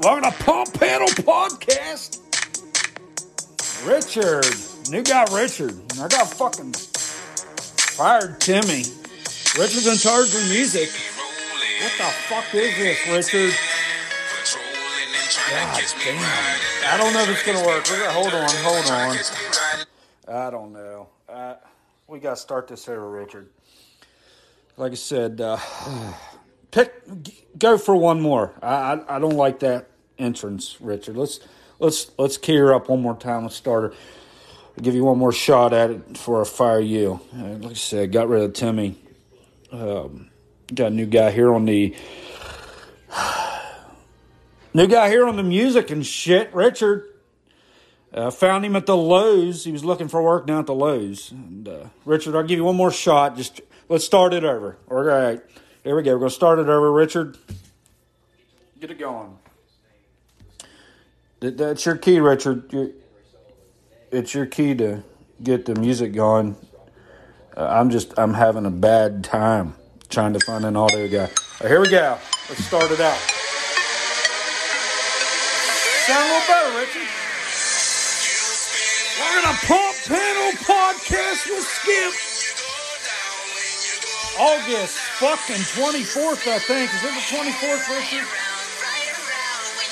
Welcome to Pump Panel Podcast. Richard, new guy Richard. I got fucking fired Timmy. Richard's in charge of music. What the fuck is this, Richard? God damn. I don't know if it's gonna work. Hold on, hold on. I don't know. Uh, we got to start this over, Richard. Like I said, uh, pick go for one more. I, I I don't like that entrance, Richard. Let's let's let's key her up one more time. Let's start her. I'll give you one more shot at it before I fire you. Uh, like I said, got rid of Timmy. Um, got a new guy here on the new guy here on the music and shit. Richard. Uh, found him at the Lowe's. He was looking for work down at the Lowe's. And uh, Richard, I'll give you one more shot. Just let's start it over. All right, here we go. We're gonna start it over, Richard. Get it going. That, that's your key, Richard. It's your key to get the music going. Uh, I'm just I'm having a bad time trying to find an audio guy. Right, here we go. Let's start it out. Sound a little better, Richard. We're gonna pump panel podcast with Skip. August fucking 24th, I think. Is it the 24th, Richard?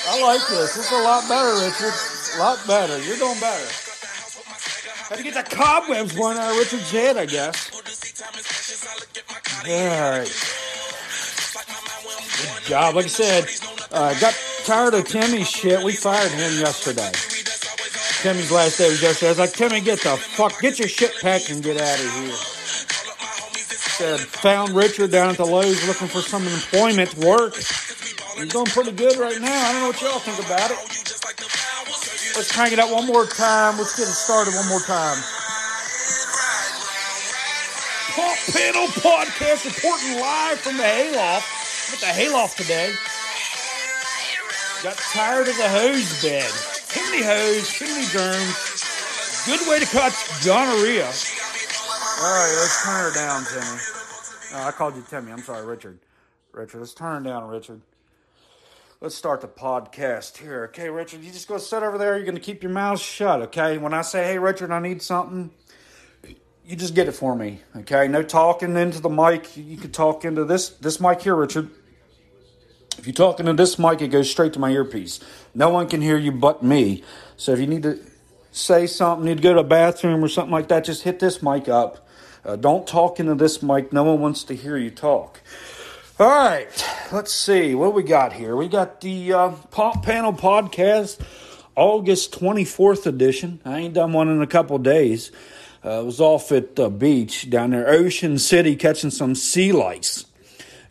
I like this. It's a lot better, Richard. A lot better. You're doing better. Had to get the cobwebs one out of Richard's head, I guess. All right. Good job. Like I said, uh, got tired of Timmy's shit. We fired him yesterday. Timmy's last day was yesterday. I was like, Timmy, get the fuck, get your shit packed and get out of here. Said, found Richard down at the Lowe's looking for some employment work. He's doing pretty good right now. I don't know what y'all think about it. Let's crank it up one more time. Let's get it started one more time. Pump Panel Podcast reporting live from the hayloft. With the hayloft today. Got tired of the hose bed. Too many hose, too many germs. Good way to catch gonorrhea. All right, let's turn her down, Timmy. Oh, I called you Timmy. I'm sorry, Richard. Richard, let's turn her down, Richard. Let's start the podcast here. Okay, Richard, you just go sit over there. You're going to keep your mouth shut, okay? When I say, hey, Richard, I need something, you just get it for me, okay? No talking into the mic. You can talk into this this mic here, Richard. If you're talking to this mic, it goes straight to my earpiece. No one can hear you but me. So if you need to say something, need to go to a bathroom or something like that, just hit this mic up. Uh, don't talk into this mic. No one wants to hear you talk. All right, let's see what we got here. We got the uh, Pump Panel Podcast, August 24th edition. I ain't done one in a couple days. Uh, I was off at the beach down there, Ocean City, catching some sea lice.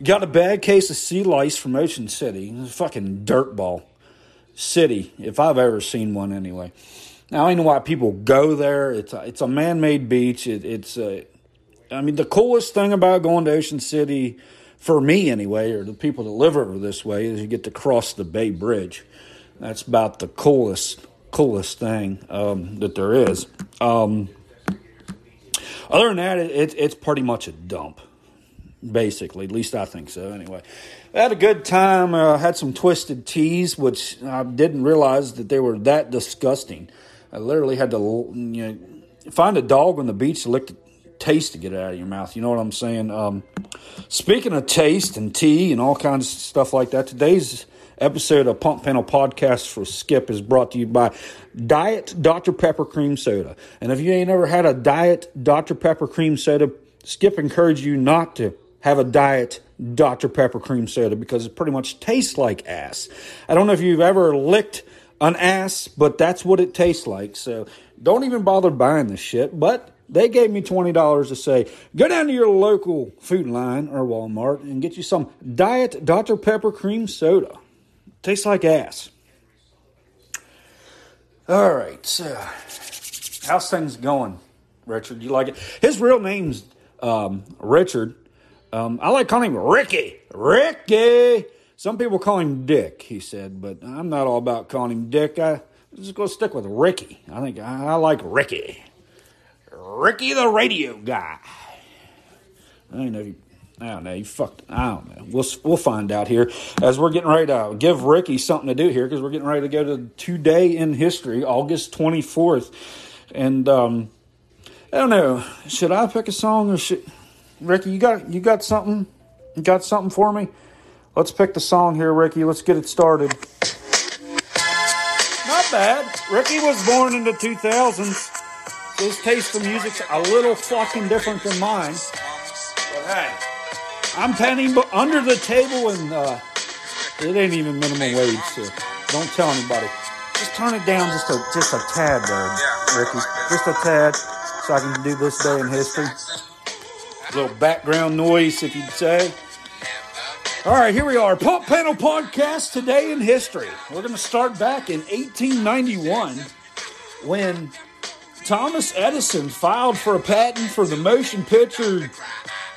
Got a bad case of sea lice from Ocean City. Fucking dirtball city, if I've ever seen one anyway. Now, I don't know why people go there. It's a, it's a man made beach. It, it's a, I mean, the coolest thing about going to Ocean City, for me anyway, or the people that live over this way, is you get to cross the Bay Bridge. That's about the coolest, coolest thing um, that there is. Um, other than that, it, it's pretty much a dump, basically. At least I think so. Anyway, I had a good time. Uh, had some twisted teas, which I didn't realize that they were that disgusting. I literally had to, you know, find a dog on the beach to lick the taste to get it out of your mouth. You know what I'm saying? Um, speaking of taste and tea and all kinds of stuff like that, today's episode of Pump Panel Podcast for Skip is brought to you by Diet Dr. Pepper Cream Soda. And if you ain't ever had a Diet Dr. Pepper Cream Soda, Skip encourage you not to have a Diet Dr. Pepper Cream Soda because it pretty much tastes like ass. I don't know if you've ever licked an ass, but that's what it tastes like. So don't even bother buying this shit. But they gave me $20 to say, go down to your local Food Lion or Walmart and get you some Diet Dr. Pepper Cream Soda. Tastes like ass. All right, so how's things going, Richard? You like it? His real name's um, Richard. Um, I like calling him Ricky. Ricky. Some people call him Dick, he said, but I'm not all about calling him Dick. I I'm just going to stick with Ricky. I think I, I like Ricky. Ricky the radio guy. I don't know you I don't know. You fucked. I don't know. We'll we'll find out here as we're getting ready to give Ricky something to do here because we're getting ready to go to today in history, August twenty fourth, and um, I don't know. Should I pick a song or should Ricky? You got you got something? You got something for me? Let's pick the song here, Ricky. Let's get it started. Not bad. Ricky was born in the 2000s. His taste for music's a little fucking different than mine. But hey, I'm paying under the table and uh, it ain't even minimum wage, so don't tell anybody. Just turn it down just a just a tad there, Ricky. Just a tad so I can do this day in history. A little background noise, if you'd say. All right, here we are. Pump Panel Podcast Today in History. We're going to start back in 1891 when Thomas Edison filed for a patent for the motion picture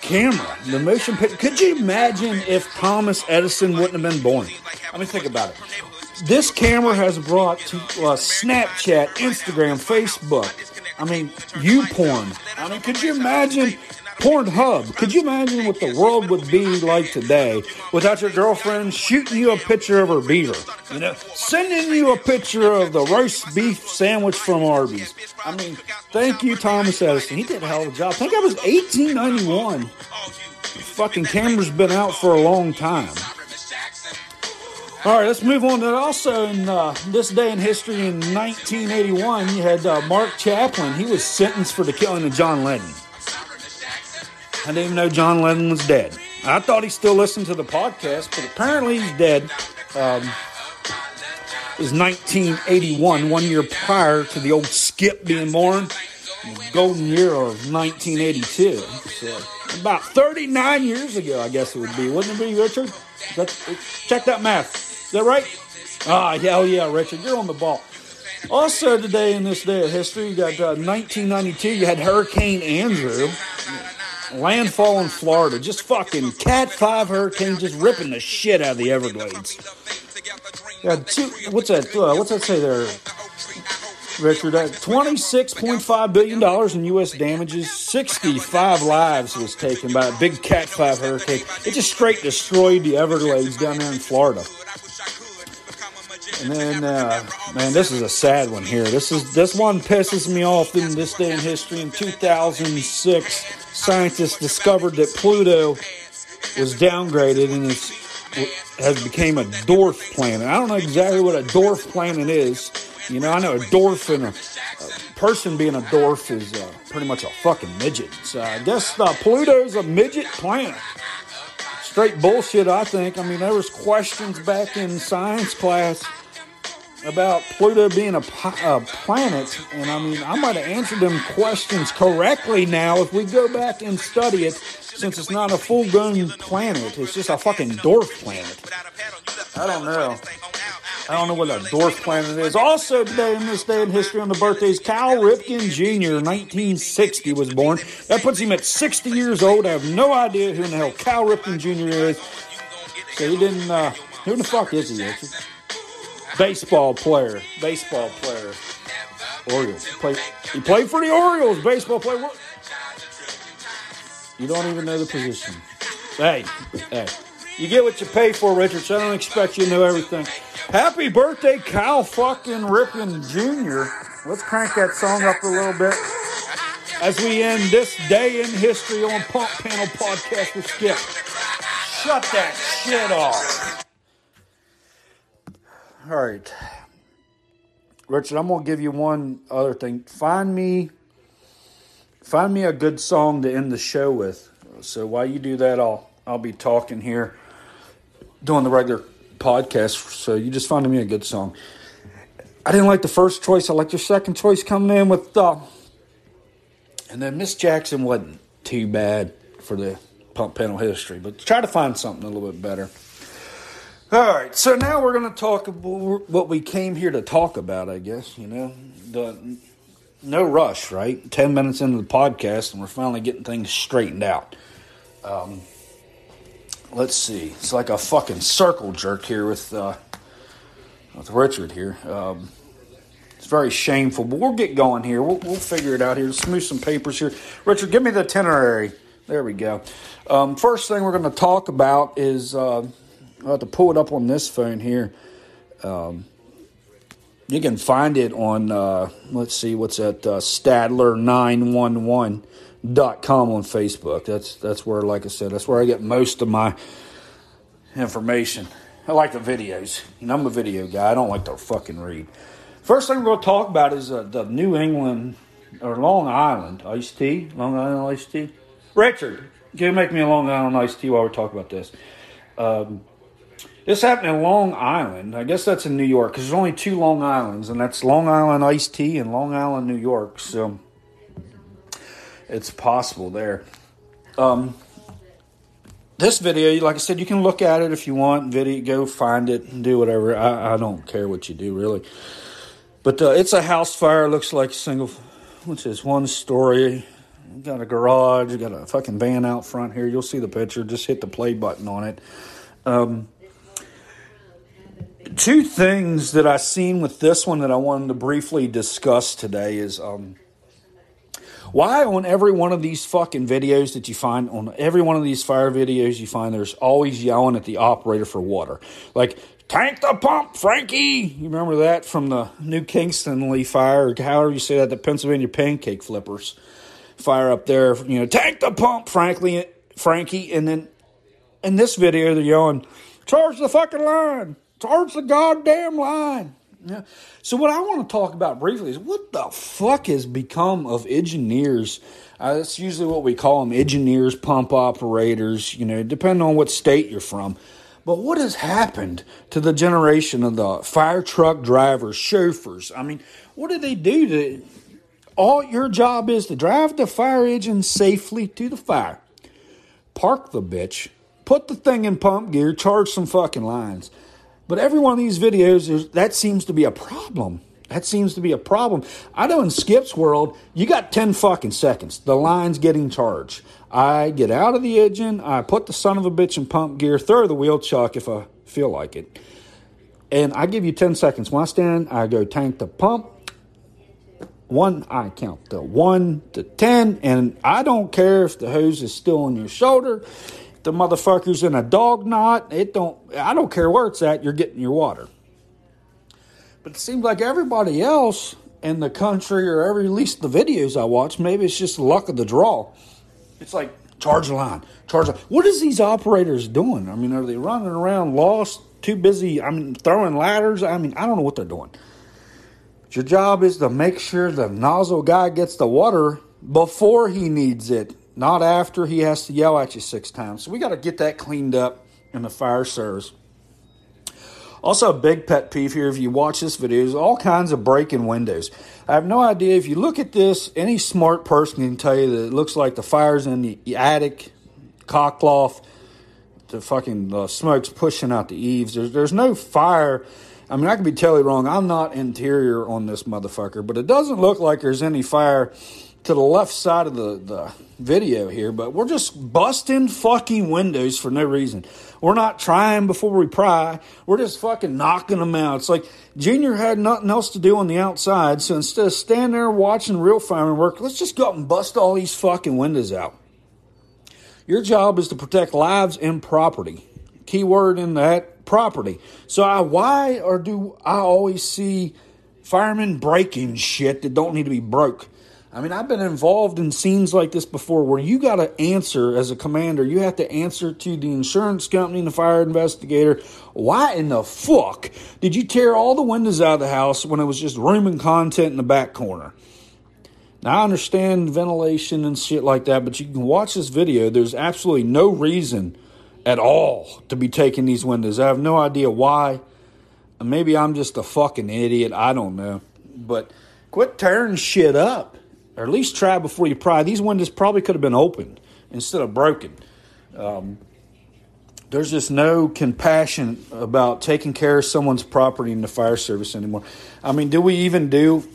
camera. The motion picture. Could you imagine if Thomas Edison wouldn't have been born? Let me think about it. This camera has brought to uh, Snapchat, Instagram, Facebook. I mean, you porn. I mean, could you imagine Pornhub. Could you imagine what the world would be like today without your girlfriend shooting you a picture of her beaver? You know, sending you a picture of the roast beef sandwich from Arby's. I mean, thank you, Thomas Edison. He did a hell of a job. I think that was 1891. The fucking camera's been out for a long time. All right, let's move on. To also, in uh, this day in history, in 1981, you had uh, Mark Chapman. He was sentenced for the killing of John Lennon. I didn't even know John Lennon was dead. I thought he still listened to the podcast, but apparently he's dead. Um, it was 1981, one year prior to the old Skip being born, golden year of 1982. So about 39 years ago, I guess it would be, wouldn't it be, Richard? That, check that math. Is that right? Ah, oh yeah, Richard, you're on the ball. Also, today in this day of history, you got uh, 1992. You had Hurricane Andrew landfall in Florida. Just fucking Cat 5 hurricane just ripping the shit out of the Everglades. Yeah, two, what's that? Uh, what's that say there, Richard? Uh, $26.5 billion in U.S. damages. 65 lives was taken by a big Cat 5 hurricane. It just straight destroyed the Everglades down there in Florida. And then, uh, man, this is a sad one here. This is this one pisses me off in this day in history. In 2006, scientists discovered that Pluto was downgraded and has became a dwarf planet. I don't know exactly what a dwarf planet is. You know, I know a dwarf and a, a person being a dwarf is uh, pretty much a fucking midget. So I guess uh, Pluto's a midget planet. Straight bullshit, I think. I mean, there was questions back in science class about Pluto being a, a, planet, and I mean, I might have answered them questions correctly now if we go back and study it, since it's not a full grown planet, it's just a fucking dwarf planet. I don't know. I don't know what a dwarf planet is. Also, today in this day in history on the birthdays, Cal Ripken Jr., 1960, was born. That puts him at 60 years old. I have no idea who in the hell Cal Ripken Jr. is. So he didn't, uh, who the fuck is he? Baseball player. Baseball player. Orioles. He played, he played for the Orioles. Baseball player. What? You don't even know the position. Hey, hey. You get what you pay for, Richard, so I don't expect you to know everything. Happy birthday, Kyle fucking Ripken Jr. Let's crank that song up a little bit as we end this day in history on Pump Panel Podcast with Skip. Shut that shit off. All right. Richard, I'm gonna give you one other thing. Find me find me a good song to end the show with. So while you do that, I'll I'll be talking here doing the regular podcast. So you just find me a good song. I didn't like the first choice. I like your second choice coming in with uh and then Miss Jackson wasn't too bad for the pump panel history, but try to find something a little bit better. All right, so now we're going to talk about what we came here to talk about, I guess, you know. The, no rush, right? 10 minutes into the podcast, and we're finally getting things straightened out. Um, let's see. It's like a fucking circle jerk here with, uh, with Richard here. Um, it's very shameful, but we'll get going here. We'll, we'll figure it out here. Smooth some papers here. Richard, give me the itinerary There we go. Um, first thing we're going to talk about is uh, I have to pull it up on this phone here. Um, you can find it on, uh, let's see, what's that? Uh, Statter911.com on Facebook. That's, that's where, like I said, that's where I get most of my information. I like the videos. I'm a video guy. I don't like to fucking read. First thing we're going to talk about is uh, the New England or Long Island iced tea. Long Island iced tea. Richard, can you make me a Long Island iced tea while we talk about this? Um, this happened in Long Island. I guess that's in New York because there's only two Long Islands, and that's Long Island iced tea and Long Island, New York. So it's possible there. Um, this video, like I said, you can look at it if you want. Video, go find it and do whatever. I, I don't care what you do, really. But uh, it's a house fire. Looks like a single. which is One story. Got a garage. Got a fucking van out front here. You'll see the picture. Just hit the play button on it. Um, two things that I seen with this one that I wanted to briefly discuss today is um, why on every one of these fucking videos that you find on every one of these fire videos you find there's always yelling at the operator for water. Like tank the pump frankie! You remember that from the new kingston lee fire or however you say that the pennsylvania pancake flippers fire up there you know tank the pump frankly frankie! And then in this video they're yelling charge the fucking line charge the goddamn line yeah. So what I want to talk about briefly is what the fuck has become of engineers. Uh, that's usually what we call them, engineers, pump operators. You know, depending on what state you're from. But what has happened to the generation of the fire truck drivers, chauffeurs? I mean, what do they do to? All your job is to drive the fire engine safely to the fire, park the bitch, put the thing in pump gear, charge some fucking lines. But every one of these videos, that seems to be a problem. That seems to be a problem. I know in Skip's world, you got 10 fucking seconds. The line's getting charged. I get out of the engine, I put the son of a bitch in pump gear, throw the wheel chuck if I feel like it. And I give you 10 seconds. When I stand, I go tank the pump. One, I count the one to 10, and I don't care if the hose is still on your shoulder the motherfucker's in a dog knot. It don't. I don't care where it's at. You're getting your water. But it seems like everybody else in the country, or every at least the videos I watch, maybe it's just the luck of the draw. It's like charge line, charge. The, what is these operators doing? I mean, are they running around lost, too busy? I mean, throwing ladders. I mean, I don't know what they're doing. But your job is to make sure the nozzle guy gets the water before he needs it not after he has to yell at you six times. So we got to get that cleaned up in the fire service. Also, a big pet peeve here if you watch this video is all kinds of breaking windows. I have no idea. If you look at this, any smart person can tell you that it looks like the fire's in the attic, cockloft, the fucking uh, smoke's pushing out the eaves. There's, there's no fire. I mean, I could be totally wrong. I'm not interior on this motherfucker, but it doesn't look like there's any fire to the left side of the, the video here, but we're just busting fucking windows for no reason. We're not trying before we pry. We're just fucking knocking them out. It's like Junior had nothing else to do on the outside, so instead of standing there watching real firemen work, let's just go up and bust all these fucking windows out. Your job is to protect lives and property. Keyword in that property. So I, why or do I always see firemen breaking shit that don't need to be broke? I mean, I've been involved in scenes like this before where you got to answer as a commander, you have to answer to the insurance company and the fire investigator. Why in the fuck did you tear all the windows out of the house when it was just room and content in the back corner? Now, I understand ventilation and shit like that, but you can watch this video. There's absolutely no reason at all to be taking these windows. I have no idea why. Maybe I'm just a fucking idiot. I don't know. But quit tearing shit up or at least try before you pry. These windows probably could have been opened instead of broken. Um, there's just no compassion about taking care of someone's property in the fire service anymore. I mean, do we even do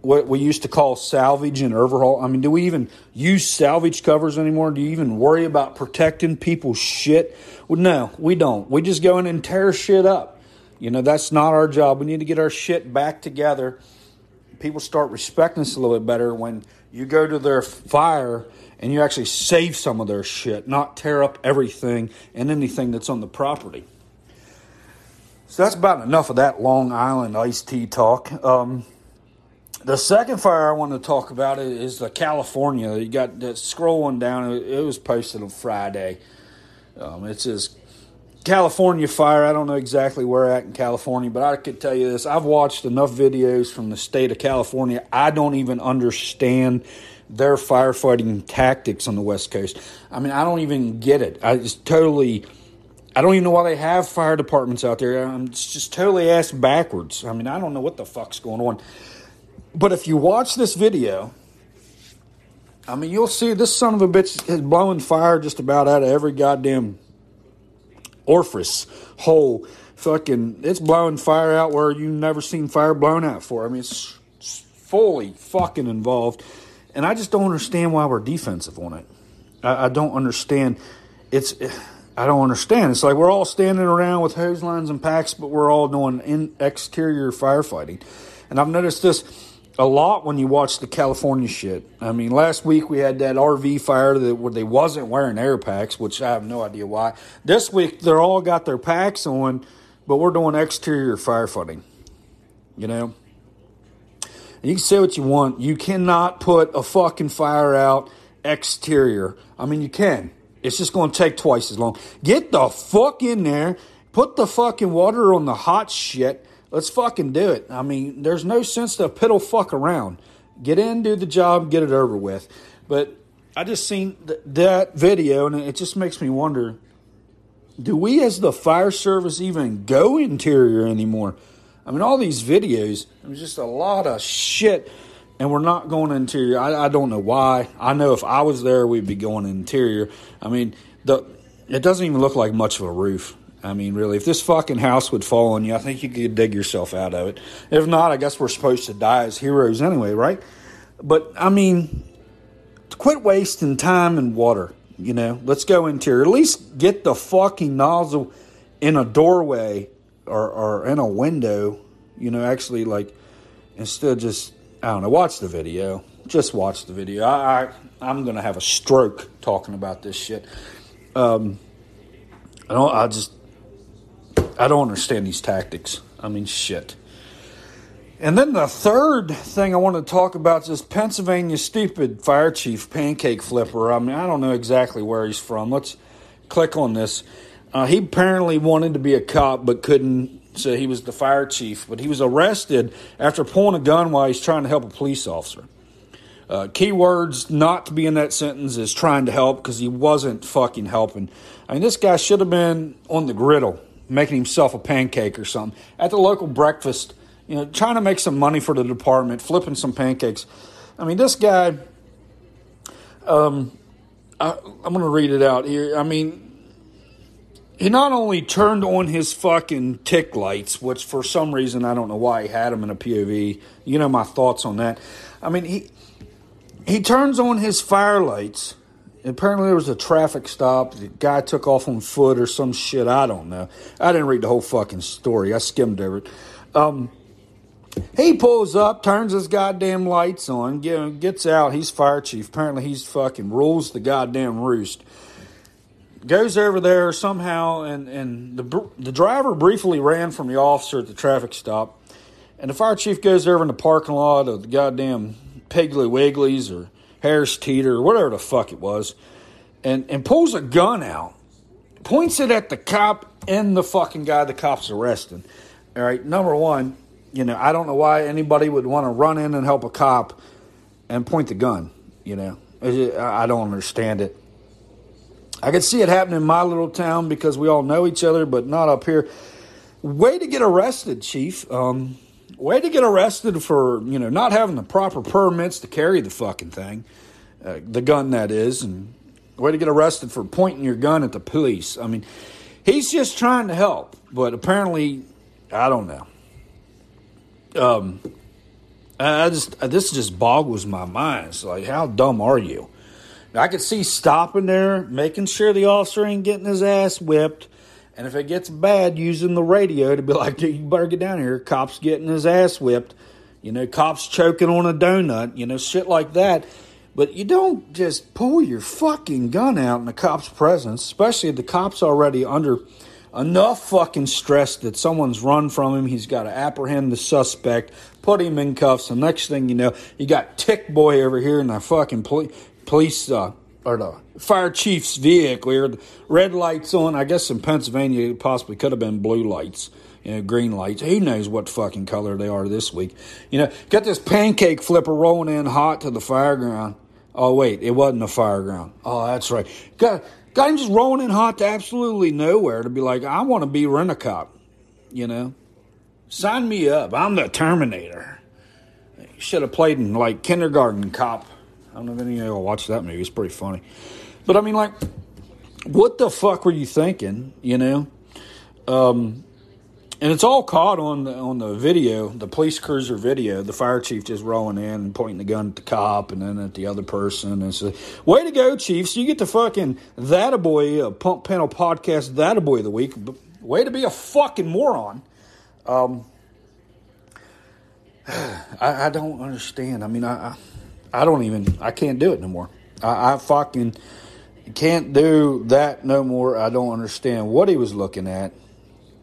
what we used to call salvage and overhaul? I mean, do we even use salvage covers anymore? Do you even worry about protecting people's shit? Well, no, we don't. We just go in and tear shit up. You know, that's not our job. We need to get our shit back together people start respecting us a little bit better when you go to their fire and you actually save some of their shit, not tear up everything and anything that's on the property. So that's about enough of that Long Island iced tea talk. Um, the second fire I want to talk about is the California. You got that scrolling down. It was posted on Friday. Um, it says California fire. I don't know exactly where at in California, but I could tell you this: I've watched enough videos from the state of California. I don't even understand their firefighting tactics on the West Coast. I mean, I don't even get it. I just totally I don't even know why they have fire departments out there. I'm just totally ass backwards. I mean, I don't know what the fuck's going on. But if you watch this video, I mean, you'll see this son of a bitch is blowing fire just about out of every goddamn orifice, hole. Fucking, it's blowing fire out where you've never seen fire blown out for. I mean, it's, it's fully fucking involved. And I just don't understand why we're defensive on it. I, I don't understand. It's. I don't understand. It's like we're all standing around with hose lines and packs, but we're all doing in exterior firefighting. And I've noticed this a lot when you watch the California shit. I mean, last week we had that RV fire that where they wasn't wearing air packs, which I have no idea why. This week they're all got their packs on, but we're doing exterior firefighting. You know, and you can say what you want. You cannot put a fucking fire out exterior. I mean, you can. It's just going to take twice as long. Get the fuck in there. Put the fucking water on the hot shit. Let's fucking do it. I mean, there's no sense to piddle fuck around. Get in, do the job, get it over with. But I just seen th- that video, and it just makes me wonder: Do we, as the fire service, even go interior anymore? I mean, all these videos, it was just a lot of shit and we're not going interior. I, I don't know why. I know if I was there, we'd be going interior. I mean, the it doesn't even look like much of a roof. I mean, really, if this fucking house would fall on you, I think you could dig yourself out of it. If not, I guess we're supposed to die as heroes anyway, right? But I mean, quit wasting time and water. You know, let's go interior. At least get the fucking nozzle in a doorway or, or in a window. You know, actually, like instead just I don't know. Watch the video. Just watch the video. I, I am gonna have a stroke talking about this shit. Um, I don't. I just. I don't understand these tactics. I mean, shit. And then the third thing I want to talk about is this Pennsylvania stupid fire chief pancake flipper. I mean, I don't know exactly where he's from. Let's click on this. Uh, he apparently wanted to be a cop but couldn't so he was the fire chief, but he was arrested after pulling a gun while he's trying to help a police officer. Uh, key words not to be in that sentence is trying to help because he wasn't fucking helping. I mean, this guy should have been on the griddle making himself a pancake or something at the local breakfast, you know, trying to make some money for the department, flipping some pancakes. I mean, this guy, um, I, I'm going to read it out here. I mean, he not only turned on his fucking tick lights, which for some reason I don't know why he had them in a POV. You know my thoughts on that. I mean, he he turns on his fire lights. Apparently there was a traffic stop. The guy took off on foot or some shit. I don't know. I didn't read the whole fucking story. I skimmed over it. Um, he pulls up, turns his goddamn lights on, gets out. He's fire chief. Apparently he's fucking rules the goddamn roost goes over there somehow, and, and the, the driver briefly ran from the officer at the traffic stop. And the fire chief goes over in the parking lot of the goddamn Piggly Wigglies or Harris Teeter whatever the fuck it was, and, and pulls a gun out, points it at the cop and the fucking guy the cop's arresting. All right, number one, you know, I don't know why anybody would want to run in and help a cop and point the gun. You know, I don't understand it. I could see it happening in my little town because we all know each other, but not up here. Way to get arrested, Chief. Um, way to get arrested for you know not having the proper permits to carry the fucking thing, uh, the gun that is, and way to get arrested for pointing your gun at the police. I mean, he's just trying to help, but apparently, I don't know. Um, I just this just boggles my mind. It's like, how dumb are you? I could see stopping there, making sure the officer ain't getting his ass whipped, and if it gets bad, using the radio to be like, you better get down here. Cops getting his ass whipped. You know, cops choking on a donut. You know, shit like that. But you don't just pull your fucking gun out in the cop's presence, especially if the cop's already under enough fucking stress that someone's run from him. He's got to apprehend the suspect, put him in cuffs. The next thing you know, you got Tick Boy over here in the fucking poli- police uh, or the fire chief's vehicle here. Red lights on. I guess in Pennsylvania, it possibly could have been blue lights. You know, green lights. Who knows what fucking color they are this week? You know, got this pancake flipper rolling in hot to the fireground. Oh wait, it wasn't a fireground. Oh, that's right. Got got him just rolling in hot to absolutely nowhere to be like, I want to be rent a cop. You know, sign me up. I'm the Terminator. Should have played in like Kindergarten Cop. I don't know if any of y'all watched that movie. It's pretty funny. But I mean, like, what the fuck were you thinking? You know, um, and it's all caught on the on the video, the police cruiser video. The fire chief just rolling in and pointing the gun at the cop and then at the other person. And so, way to go, chiefs! You get the fucking that a boy uh, pump panel podcast that a boy of the week. Way to be a fucking moron. Um, I, I don't understand. I mean, I, I I don't even I can't do it no more. I, I fucking can't do that no more. I don't understand what he was looking at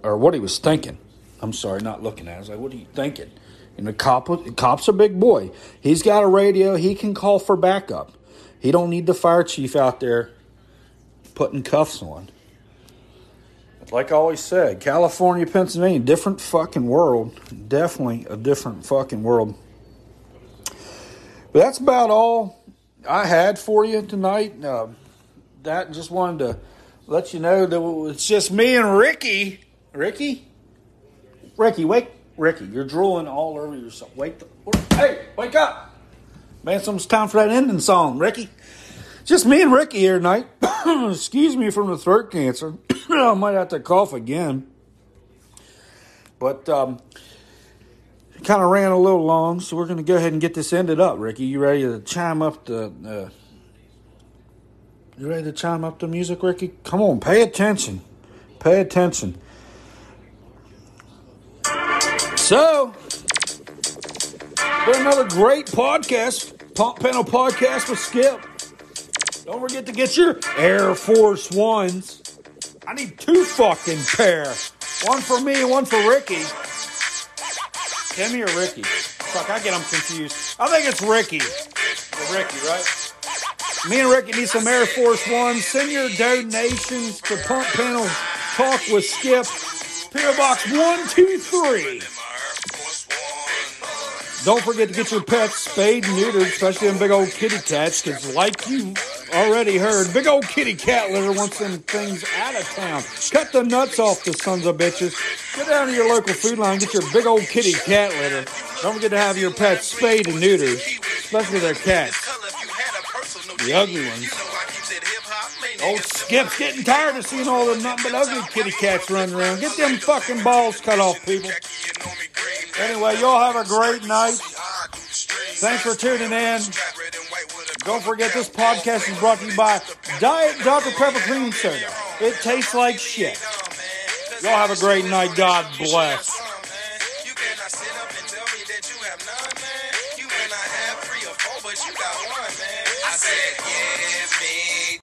or what he was thinking. I'm sorry, not looking at. I was like, what are you thinking? And the cop, cop's a big boy. He's got a radio. He can call for backup. He don't need the fire chief out there putting cuffs on. Like I always said, California, Pennsylvania, different fucking world. Definitely a different fucking world. But that's about all I had for you tonight. Uh, that just wanted to let you know that it's just me and Ricky. Ricky? Ricky, wake. Ricky, you're drooling all over yourself. Wake the. Hey, wake up. Man, it's time for that ending song, Ricky. Just me and Ricky here tonight. Excuse me from the throat cancer. I might have to cough again. But um, kind of ran a little long, so we're going to go ahead and get this ended up. Ricky, you ready to chime up the? Uh, you ready to chime up the music, Ricky? Come on, pay attention. Pay attention. So, been another great podcast, Pump Panel Podcast with Skip. Don't forget to get your Air Force Ones. I need two fucking pair. One for me, one for Ricky. Timmy or Ricky? Fuck, I get them confused. I think it's Ricky. Ricky, right? Me and Ricky need some Air Force Ones. Send your donations to Pump Panel Talk with Skip. PO Box 123. Don't forget to get your pets spayed and neutered, especially them big old kitty cats, because like you already heard, big old kitty cat litter wants them things out of town. Cut the nuts off the sons of bitches. Go down to your local Food Lion, get your big old kitty cat litter. Don't forget to have your pets spayed and neutered, especially their cats. The ugly ones. Old Skip's getting tired of seeing all the nothing but ugly kitty cats running around. Get them fucking balls cut off, people. Anyway, y'all have a great night. Thanks for tuning in. Don't forget this podcast is brought to you by Diet Dr. Pepper Cream Soda. It tastes like shit. Y'all have a great night. God bless.